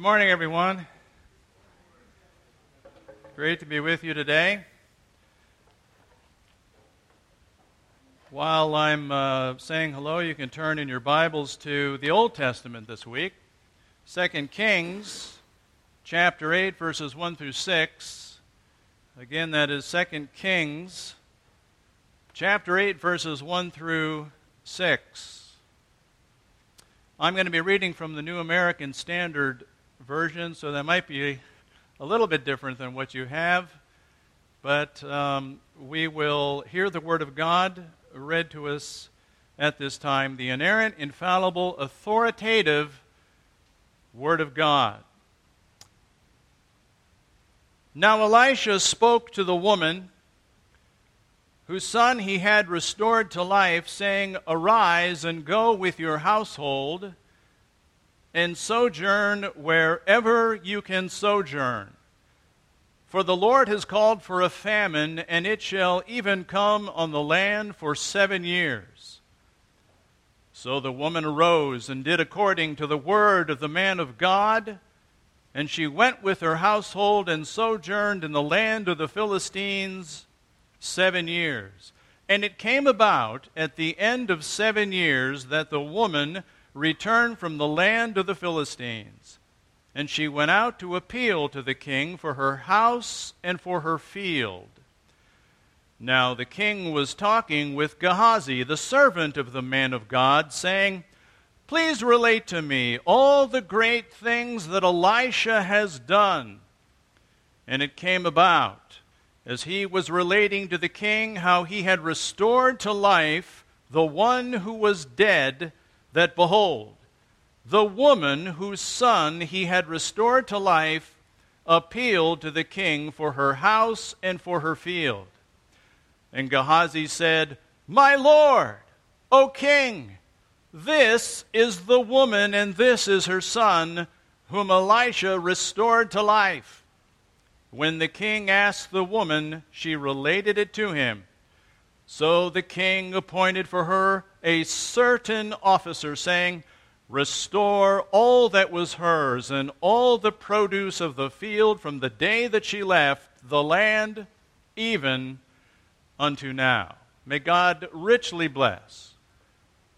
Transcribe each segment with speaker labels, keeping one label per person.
Speaker 1: Good morning, everyone. Great to be with you today. While I'm uh, saying hello, you can turn in your Bibles to the Old Testament this week. 2 Kings chapter 8, verses 1 through 6. Again, that is 2 Kings chapter 8, verses 1 through 6. I'm going to be reading from the New American Standard Version, so that might be a little bit different than what you have. But um, we will hear the Word of God read to us at this time the inerrant, infallible, authoritative Word of God. Now Elisha spoke to the woman whose son he had restored to life, saying, Arise and go with your household and sojourn wherever you can sojourn. For the Lord has called for a famine, and it shall even come on the land for seven years. So the woman arose and did according to the word of the man of God. And she went with her household and sojourned in the land of the Philistines seven years. And it came about at the end of seven years that the woman returned from the land of the Philistines. And she went out to appeal to the king for her house and for her field. Now the king was talking with Gehazi, the servant of the man of God, saying, Please relate to me all the great things that Elisha has done. And it came about as he was relating to the king how he had restored to life the one who was dead, that behold, the woman whose son he had restored to life appealed to the king for her house and for her field. And Gehazi said, My lord, O king, this is the woman and this is her son, whom Elisha restored to life. When the king asked the woman, she related it to him. So the king appointed for her a certain officer, saying, Restore all that was hers and all the produce of the field from the day that she left the land, even unto now. May God richly bless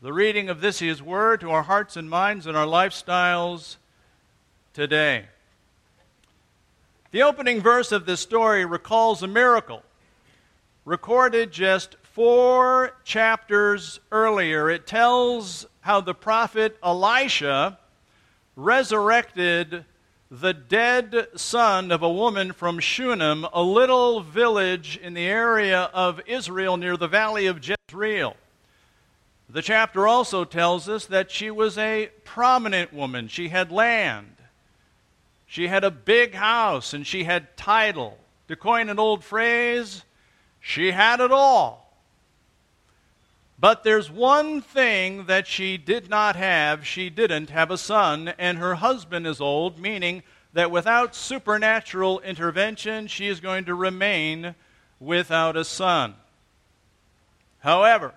Speaker 1: the reading of this His Word to our hearts and minds and our lifestyles today. The opening verse of this story recalls a miracle recorded just four chapters earlier. It tells how the prophet Elisha resurrected the dead son of a woman from Shunem, a little village in the area of Israel near the valley of Jezreel. The chapter also tells us that she was a prominent woman. She had land. She had a big house and she had title. To coin an old phrase, she had it all. But there's one thing that she did not have. She didn't have a son, and her husband is old, meaning that without supernatural intervention, she is going to remain without a son. However,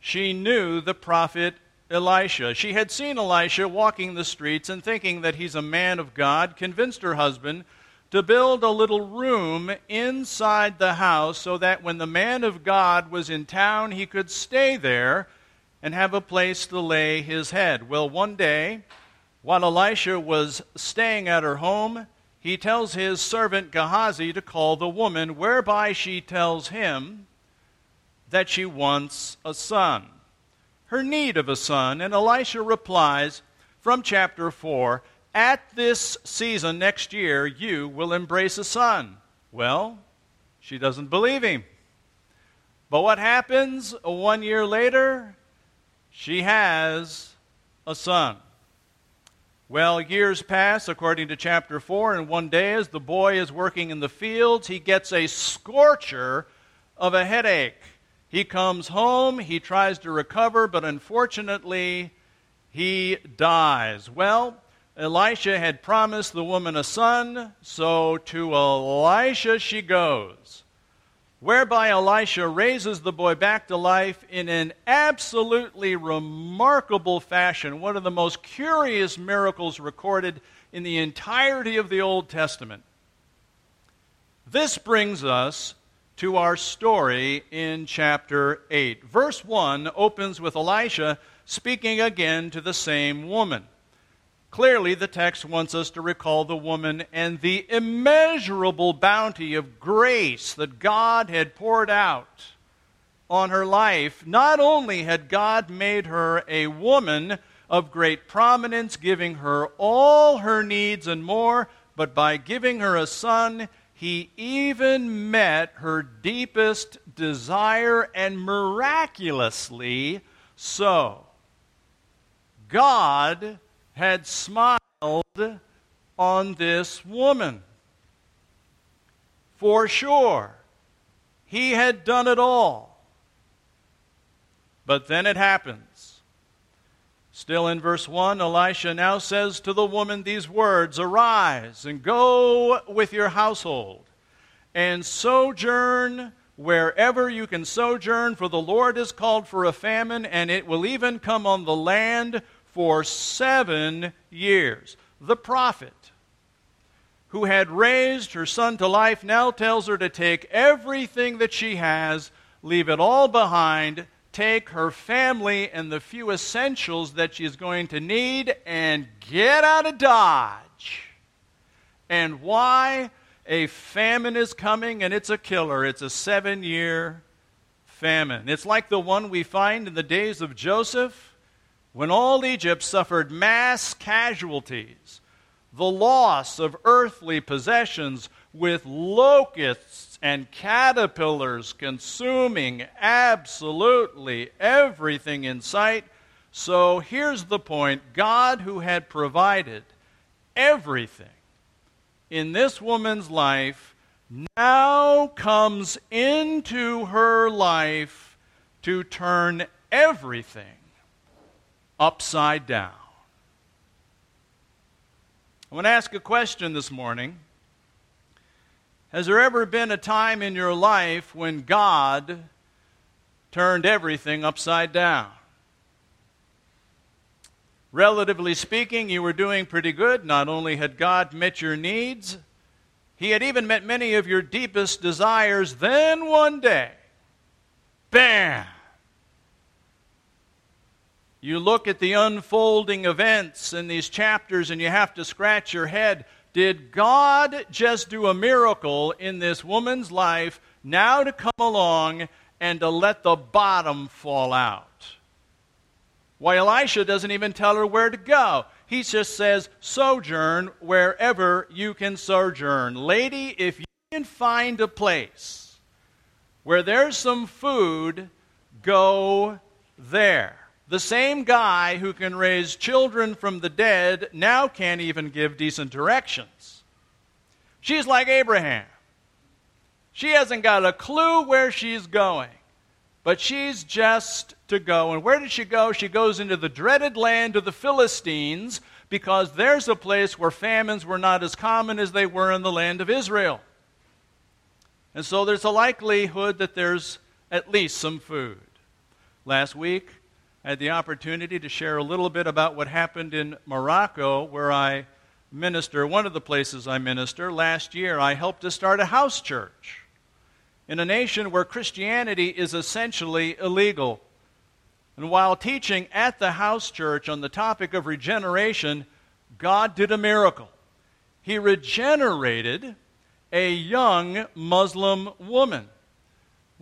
Speaker 1: she knew the prophet Elisha. She had seen Elisha walking the streets and thinking that he's a man of God, convinced her husband to build a little room inside the house so that when the man of God was in town, he could stay there and have a place to lay his head. Well, one day, while Elisha was staying at her home, he tells his servant Gehazi to call the woman, whereby she tells him that she wants a son her need of a son. And Elisha replies from chapter 4 At this season next year, you will embrace a son. Well, she doesn't believe him. But what happens one year later? She has a son. Well, years pass, according to chapter 4, and one day, as the boy is working in the fields, he gets a scorcher of a headache. He comes home, he tries to recover, but unfortunately, he dies. Well, Elisha had promised the woman a son, so to Elisha she goes. Whereby Elisha raises the boy back to life in an absolutely remarkable fashion, one of the most curious miracles recorded in the entirety of the Old Testament. This brings us to our story in chapter 8. Verse 1 opens with Elisha speaking again to the same woman. Clearly, the text wants us to recall the woman and the immeasurable bounty of grace that God had poured out on her life. Not only had God made her a woman of great prominence, giving her all her needs and more, but by giving her a son, he even met her deepest desire and miraculously so. God had smiled on this woman. For sure, he had done it all. But then it happens. Still in verse 1, Elisha now says to the woman these words Arise and go with your household and sojourn wherever you can sojourn, for the Lord has called for a famine, and it will even come on the land for seven years. The prophet who had raised her son to life now tells her to take everything that she has, leave it all behind, take her family and the few essentials that she is going to need, and get out of Dodge. And why? A famine is coming, and it's a killer. It's a seven year famine. It's like the one we find in the days of Joseph when all Egypt suffered mass casualties, the loss of earthly possessions with locusts and caterpillars consuming absolutely everything in sight. So here's the point God, who had provided everything in this woman's life, now comes into her life to turn everything upside down. I want to ask a question this morning. Has there ever been a time in your life when God turned everything upside down? Relatively speaking, you were doing pretty good. Not only had God met your needs, He had even met many of your deepest desires. Then one day, bam! You look at the unfolding events in these chapters and you have to scratch your head. Did God just do a miracle in this woman's life now to come along and to let the bottom fall out? Why, Elisha doesn't even tell her where to go. He just says, sojourn wherever you can sojourn. Lady, if you can find a place where there's some food, go there. The same guy who can raise children from the dead now can't even give decent directions. She's like Abraham. She hasn't got a clue where she's going, but she's just to go. And where did she go? She goes into the dreaded land of the Philistines because there's a place where famines were not as common as they were in the land of Israel. And so there's a likelihood that there's at least some food. Last week, I had the opportunity to share a little bit about what happened in Morocco, where I minister, one of the places I minister. Last year, I helped to start a house church in a nation where Christianity is essentially illegal. And while teaching at the house church on the topic of regeneration, God did a miracle. He regenerated a young Muslim woman.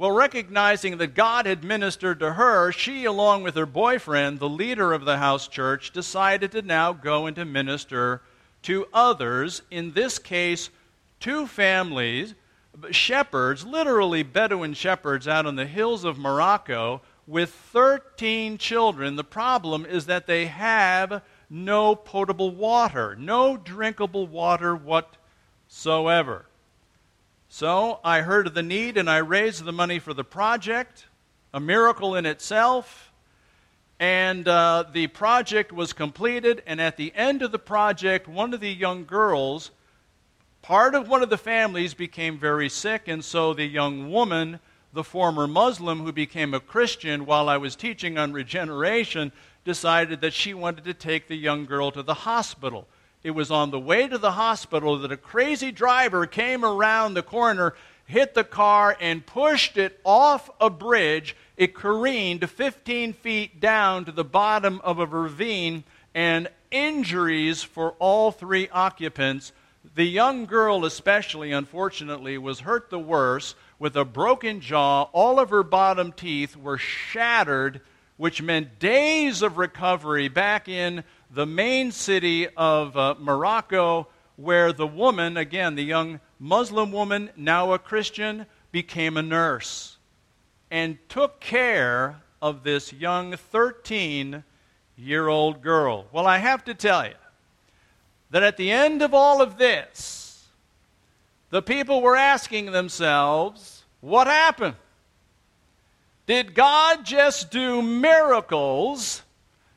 Speaker 1: Well, recognizing that God had ministered to her, she, along with her boyfriend, the leader of the house church, decided to now go and to minister to others. In this case, two families, shepherds, literally Bedouin shepherds out on the hills of Morocco, with 13 children. The problem is that they have no potable water, no drinkable water whatsoever. So I heard of the need and I raised the money for the project, a miracle in itself. And uh, the project was completed, and at the end of the project, one of the young girls, part of one of the families, became very sick, and so the young woman, the former Muslim who became a Christian while I was teaching on regeneration, decided that she wanted to take the young girl to the hospital. It was on the way to the hospital that a crazy driver came around the corner, hit the car, and pushed it off a bridge. It careened 15 feet down to the bottom of a ravine, and injuries for all three occupants. The young girl, especially, unfortunately, was hurt the worst with a broken jaw. All of her bottom teeth were shattered, which meant days of recovery back in the main city of uh, Morocco, where the woman, again, the young Muslim woman, now a Christian, became a nurse and took care of this young 13 year old girl. Well, I have to tell you that at the end of all of this, the people were asking themselves, what happened? Did God just do miracles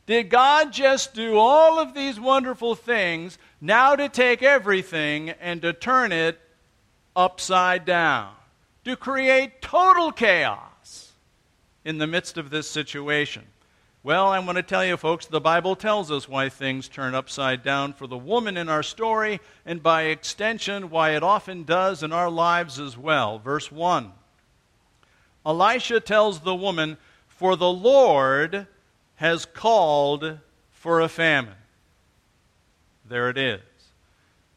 Speaker 1: did God just do all of these wonderful things now to take everything and to turn it upside down? To create total chaos in the midst of this situation? Well, I want to tell you, folks, the Bible tells us why things turn upside down for the woman in our story, and by extension, why it often does in our lives as well. Verse 1 Elisha tells the woman, For the Lord has called for a famine. There it is.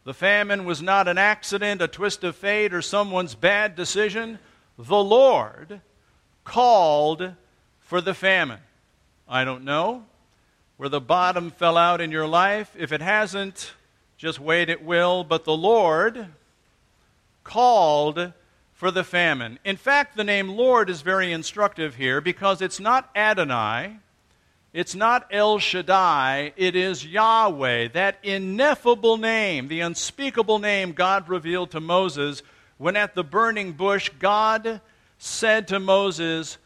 Speaker 1: The famine was not an accident, a twist of fate, or someone's bad decision. The Lord called for the famine. I don't know where the bottom fell out in your life. If it hasn't, just wait, it will. But the Lord called for the famine. In fact, the name Lord is very instructive here because it's not Adonai, it's not El Shaddai, it is Yahweh, that ineffable name, the unspeakable name God revealed to Moses when at the burning bush God said to Moses,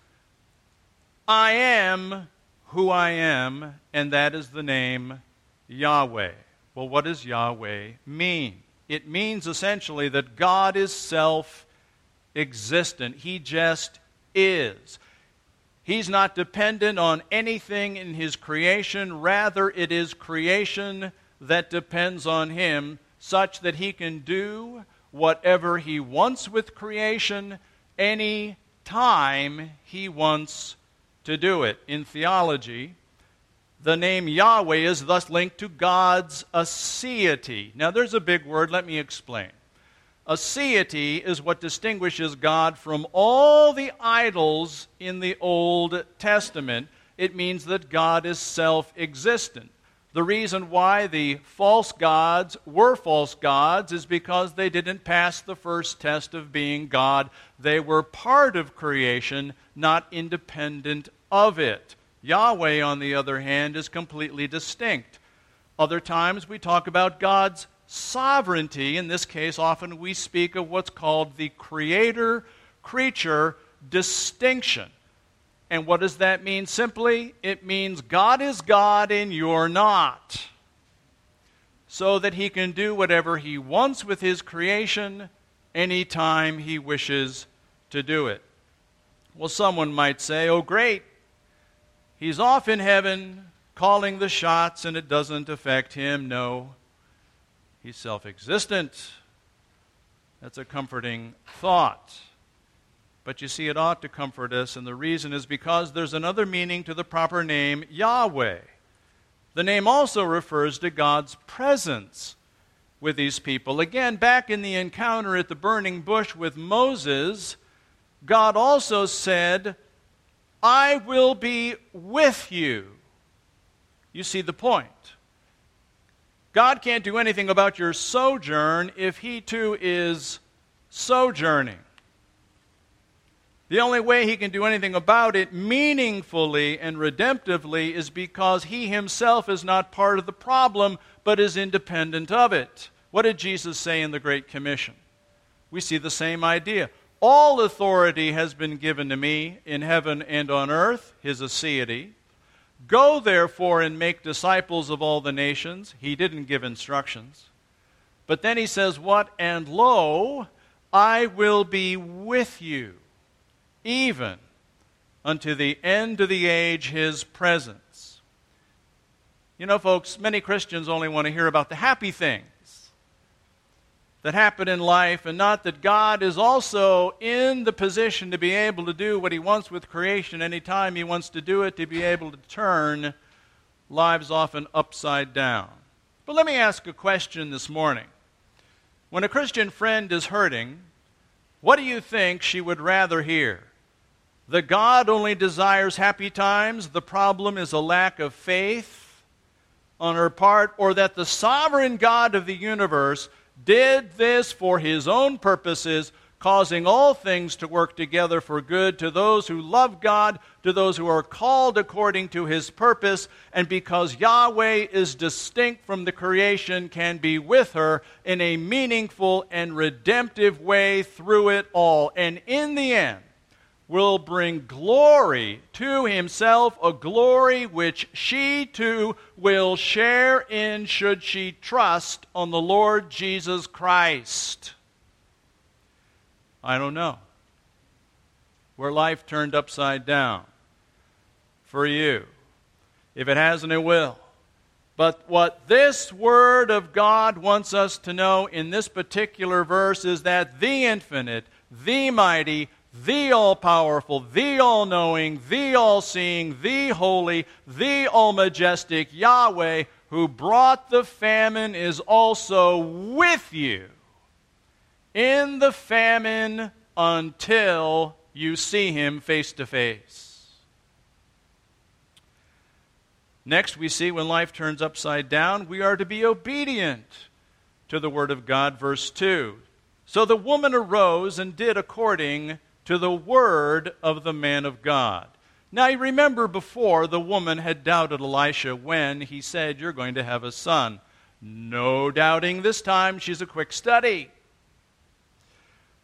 Speaker 1: I am who I am, and that is the name Yahweh. Well, what does Yahweh mean? It means essentially that God is self existent, He just is. He's not dependent on anything in his creation. Rather, it is creation that depends on him, such that he can do whatever he wants with creation any time he wants to do it. In theology, the name Yahweh is thus linked to God's aseity. Now, there's a big word. Let me explain. Aseity is what distinguishes God from all the idols in the Old Testament. It means that God is self existent. The reason why the false gods were false gods is because they didn't pass the first test of being God. They were part of creation, not independent of it. Yahweh, on the other hand, is completely distinct. Other times we talk about God's sovereignty. In this case, often we speak of what's called the creator creature distinction. And what does that mean simply? It means God is God and you're not. So that he can do whatever he wants with his creation anytime he wishes to do it. Well, someone might say, oh, great. He's off in heaven calling the shots and it doesn't affect him. No. He's self existent. That's a comforting thought. But you see, it ought to comfort us, and the reason is because there's another meaning to the proper name, Yahweh. The name also refers to God's presence with these people. Again, back in the encounter at the burning bush with Moses, God also said, I will be with you. You see the point. God can't do anything about your sojourn if He too is sojourning. The only way He can do anything about it meaningfully and redemptively is because He Himself is not part of the problem, but is independent of it. What did Jesus say in the Great Commission? We see the same idea. All authority has been given to me in heaven and on earth, His aseity. Go therefore and make disciples of all the nations. He didn't give instructions. But then he says, What? And lo, I will be with you, even unto the end of the age, his presence. You know, folks, many Christians only want to hear about the happy things that happen in life, and not that God is also in the position to be able to do what He wants with creation anytime He wants to do it, to be able to turn lives often upside down. But let me ask a question this morning. When a Christian friend is hurting, what do you think she would rather hear? That God only desires happy times, the problem is a lack of faith on her part, or that the sovereign God of the universe did this for his own purposes, causing all things to work together for good to those who love God, to those who are called according to his purpose, and because Yahweh is distinct from the creation, can be with her in a meaningful and redemptive way through it all. And in the end, will bring glory to himself, a glory which she too will share in should she trust on the Lord Jesus Christ. I don't know. Where life turned upside down for you. If it hasn't, it will. But what this Word of God wants us to know in this particular verse is that the infinite, the mighty, the all powerful, the all knowing, the all seeing, the holy, the all majestic Yahweh, who brought the famine, is also with you in the famine until you see him face to face. Next, we see when life turns upside down, we are to be obedient to the word of God, verse 2. So the woman arose and did according to the word of the man of God. Now, you remember before the woman had doubted Elisha when he said, You're going to have a son. No doubting this time, she's a quick study.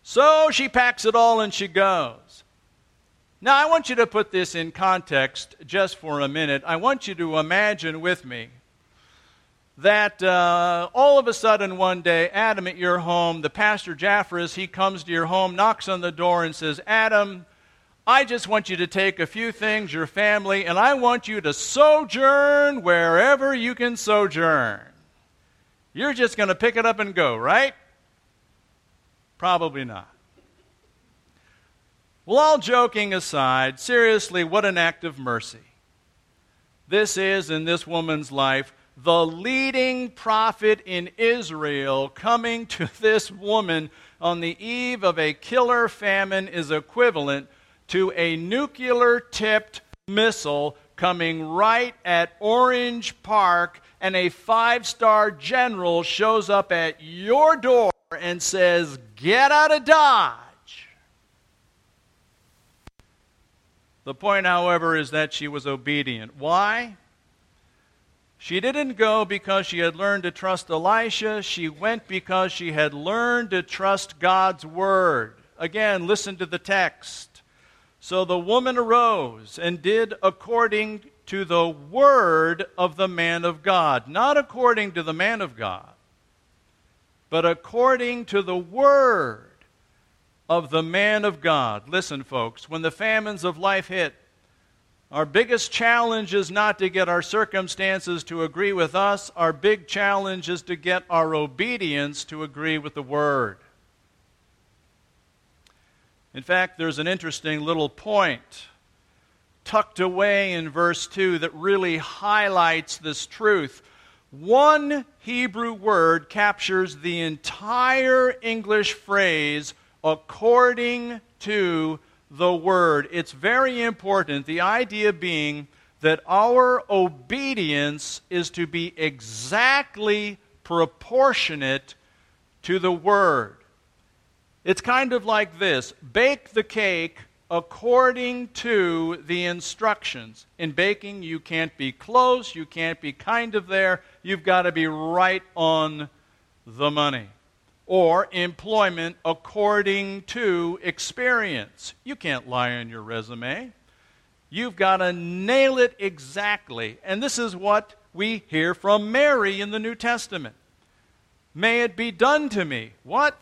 Speaker 1: So she packs it all and she goes. Now, I want you to put this in context just for a minute. I want you to imagine with me that uh, all of a sudden one day, Adam, at your home, the pastor Jaffrus, he comes to your home, knocks on the door, and says, Adam, I just want you to take a few things, your family, and I want you to sojourn wherever you can sojourn. You're just going to pick it up and go, right? Probably not. Well, all joking aside, seriously, what an act of mercy. This is in this woman's life the leading prophet in Israel coming to this woman on the eve of a killer famine is equivalent to a nuclear tipped missile coming right at Orange Park, and a five star general shows up at your door and says, Get out of Dodge. The point, however, is that she was obedient. Why? She didn't go because she had learned to trust Elisha. She went because she had learned to trust God's word. Again, listen to the text. So the woman arose and did according to the word of the man of God. Not according to the man of God, but according to the word of the man of God. Listen, folks, when the famines of life hit, our biggest challenge is not to get our circumstances to agree with us. Our big challenge is to get our obedience to agree with the Word. In fact, there's an interesting little point tucked away in verse 2 that really highlights this truth. One Hebrew word captures the entire English phrase according to the word. It's very important. The idea being that our obedience is to be exactly proportionate to the word. It's kind of like this bake the cake according to the instructions. In baking, you can't be close, you can't be kind of there, you've got to be right on the money or employment according to experience. You can't lie on your resume. You've got to nail it exactly. And this is what we hear from Mary in the New Testament. May it be done to me. What?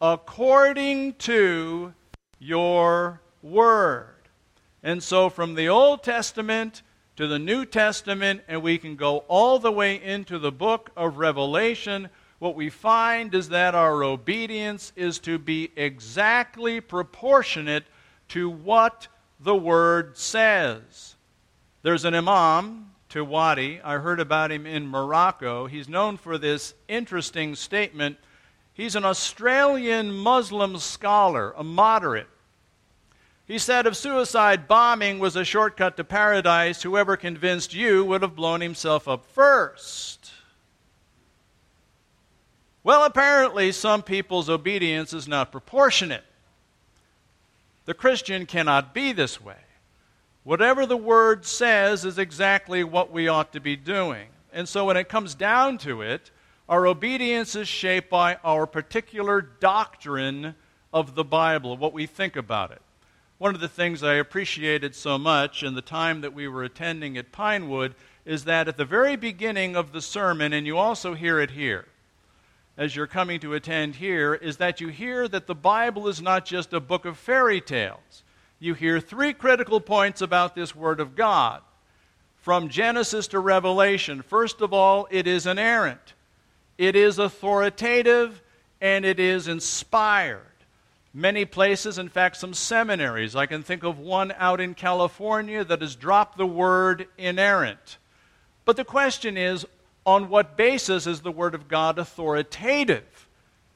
Speaker 1: According to your word. And so from the Old Testament to the New Testament and we can go all the way into the book of Revelation, what we find is that our obedience is to be exactly proportionate to what the Word says. There's an Imam, Tawhidi, I heard about him in Morocco. He's known for this interesting statement. He's an Australian Muslim scholar, a moderate. He said if suicide bombing was a shortcut to paradise, whoever convinced you would have blown himself up first. Well, apparently, some people's obedience is not proportionate. The Christian cannot be this way. Whatever the Word says is exactly what we ought to be doing. And so when it comes down to it, our obedience is shaped by our particular doctrine of the Bible, what we think about it. One of the things I appreciated so much in the time that we were attending at Pinewood is that at the very beginning of the sermon, and you also hear it here, as you're coming to attend here, is that you hear that the Bible is not just a book of fairy tales you hear three critical points about this Word of God. From Genesis to Revelation, first of all, it is inerrant, it is authoritative, and it is inspired. Many places, in fact, some seminaries, I can think of one out in California that has dropped the word inerrant. But the question is on what basis is the Word of God authoritative?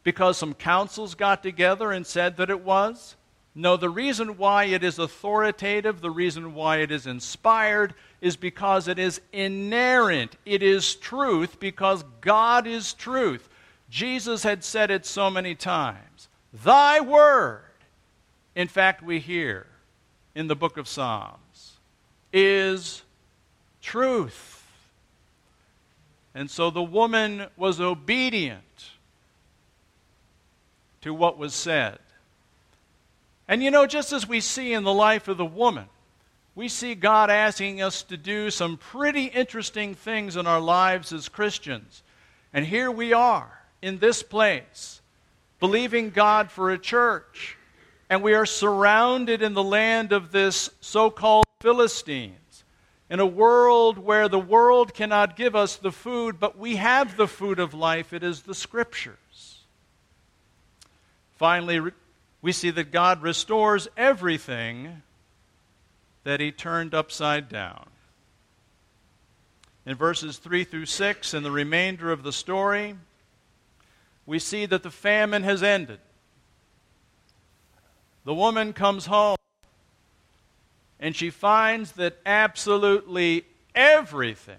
Speaker 1: Because some councils got together and said that it was? No, the reason why it is authoritative, the reason why it is inspired, is because it is inerrant. It is truth because God is truth. Jesus had said it so many times. Thy word, in fact, we hear in the book of Psalms, is truth. And so the woman was obedient to what was said. And you know, just as we see in the life of the woman, we see God asking us to do some pretty interesting things in our lives as Christians. And here we are in this place, believing God for a church. And we are surrounded in the land of this so called Philistines, in a world where the world cannot give us the food, but we have the food of life. It is the Scriptures. Finally, we see that God restores everything that he turned upside down. In verses 3 through 6 and the remainder of the story, we see that the famine has ended. The woman comes home and she finds that absolutely everything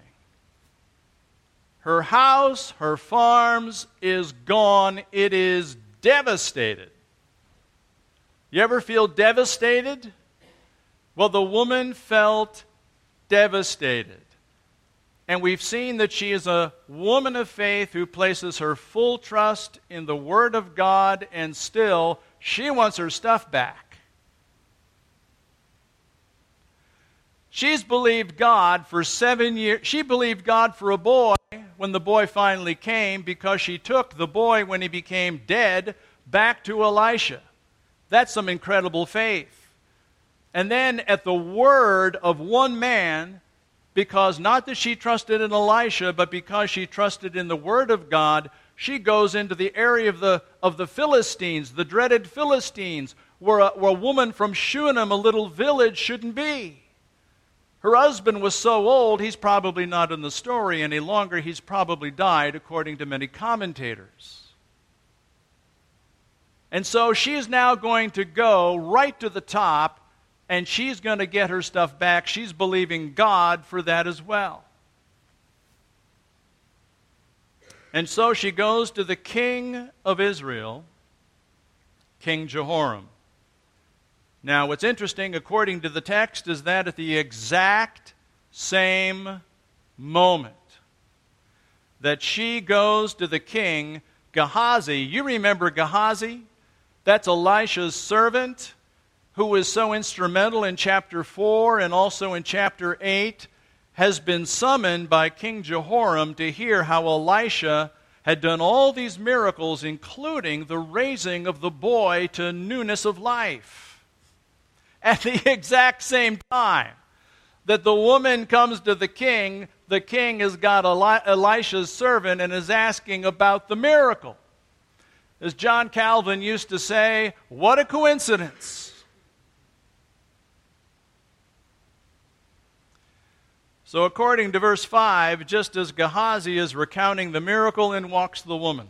Speaker 1: her house, her farms is gone. It is devastated. You ever feel devastated? Well, the woman felt devastated. And we've seen that she is a woman of faith who places her full trust in the Word of God, and still, she wants her stuff back. She's believed God for seven years. She believed God for a boy when the boy finally came because she took the boy, when he became dead, back to Elisha. That's some incredible faith. And then at the word of one man, because not that she trusted in Elisha, but because she trusted in the word of God, she goes into the area of the, of the Philistines, the dreaded Philistines, where a, where a woman from Shunem, a little village, shouldn't be. Her husband was so old, he's probably not in the story any longer. He's probably died, according to many commentators. And so she's now going to go right to the top and she's going to get her stuff back. She's believing God for that as well. And so she goes to the king of Israel, King Jehoram. Now, what's interesting, according to the text, is that at the exact same moment that she goes to the king, Gehazi, you remember Gehazi? That's Elisha's servant who was so instrumental in chapter 4 and also in chapter 8, has been summoned by King Jehoram to hear how Elisha had done all these miracles, including the raising of the boy to newness of life. At the exact same time, that the woman comes to the king, the king has got Eli- Elisha's servant and is asking about the miracle. As John Calvin used to say, what a coincidence. So, according to verse 5, just as Gehazi is recounting the miracle, in walks the woman.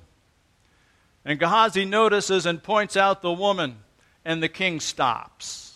Speaker 1: And Gehazi notices and points out the woman, and the king stops.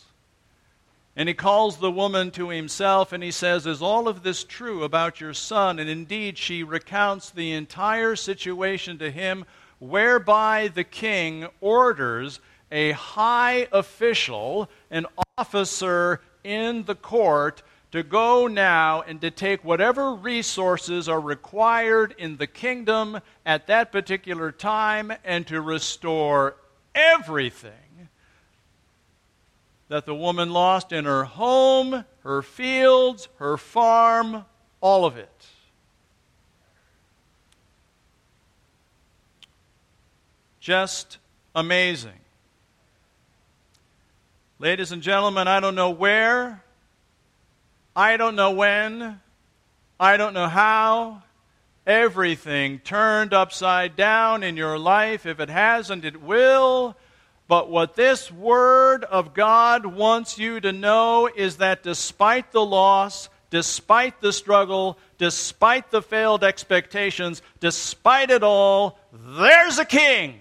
Speaker 1: And he calls the woman to himself and he says, Is all of this true about your son? And indeed, she recounts the entire situation to him, whereby the king orders a high official, an officer in the court, to go now and to take whatever resources are required in the kingdom at that particular time and to restore everything that the woman lost in her home, her fields, her farm, all of it. Just amazing. Ladies and gentlemen, I don't know where I don't know when, I don't know how. Everything turned upside down in your life. If it hasn't, it will. But what this Word of God wants you to know is that despite the loss, despite the struggle, despite the failed expectations, despite it all, there's a king.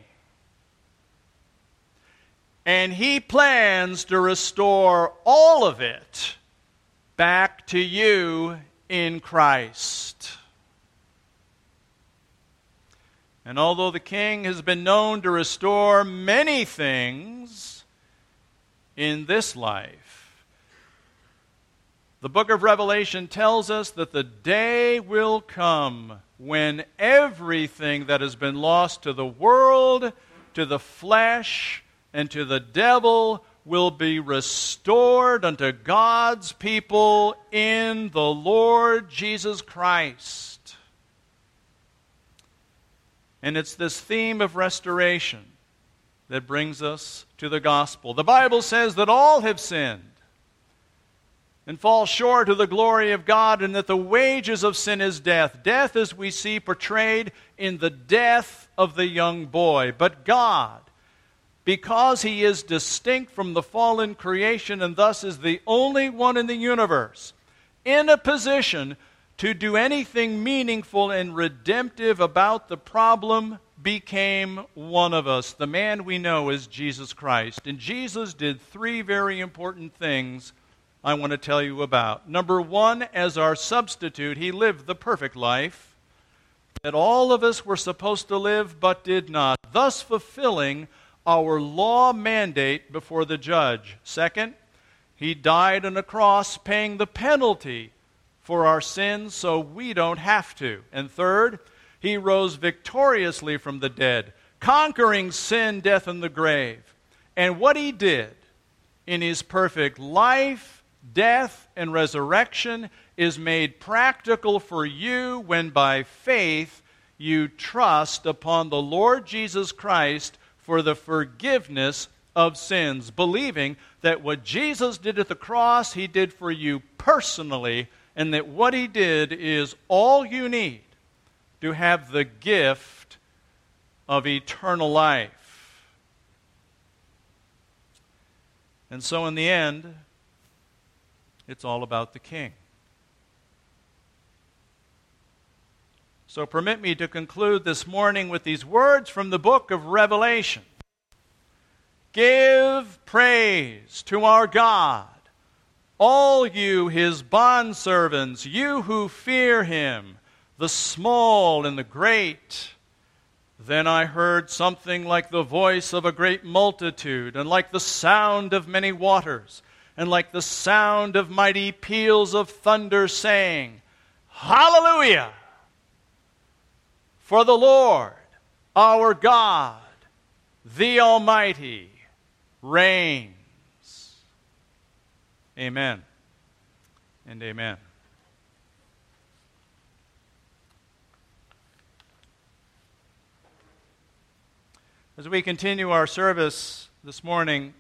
Speaker 1: And he plans to restore all of it back to you in Christ. And although the king has been known to restore many things in this life, the book of Revelation tells us that the day will come when everything that has been lost to the world, to the flesh, and to the devil will be restored unto God's people in the Lord Jesus Christ. And it's this theme of restoration that brings us to the gospel. The Bible says that all have sinned and fall short of the glory of God, and that the wages of sin is death. Death, as we see portrayed in the death of the young boy. But God, because he is distinct from the fallen creation and thus is the only one in the universe in a position to do anything meaningful and redemptive about the problem became one of us. The man we know is Jesus Christ. And Jesus did three very important things I want to tell you about. Number one, as our substitute, he lived the perfect life that all of us were supposed to live but did not, thus fulfilling our law mandate before the judge. Second, he died on a cross paying the penalty for our sins so we don't have to. And third, he rose victoriously from the dead, conquering sin, death, and the grave. And what he did in his perfect life, death, and resurrection is made practical for you when by faith you trust upon the Lord Jesus Christ for the forgiveness of sins, believing that what Jesus did at the cross, he did for you personally, and that what he did is all you need to have the gift of eternal life. And so, in the end, it's all about the King. So permit me to conclude this morning with these words from the book of Revelation Give praise to our God, all you his bondservants, you who fear him, the small and the great. Then I heard something like the voice of a great multitude, and like the sound of many waters, and like the sound of mighty peals of thunder, saying, Hallelujah! For the Lord, our God, the Almighty, reigns. Amen and amen. As we continue our service this morning,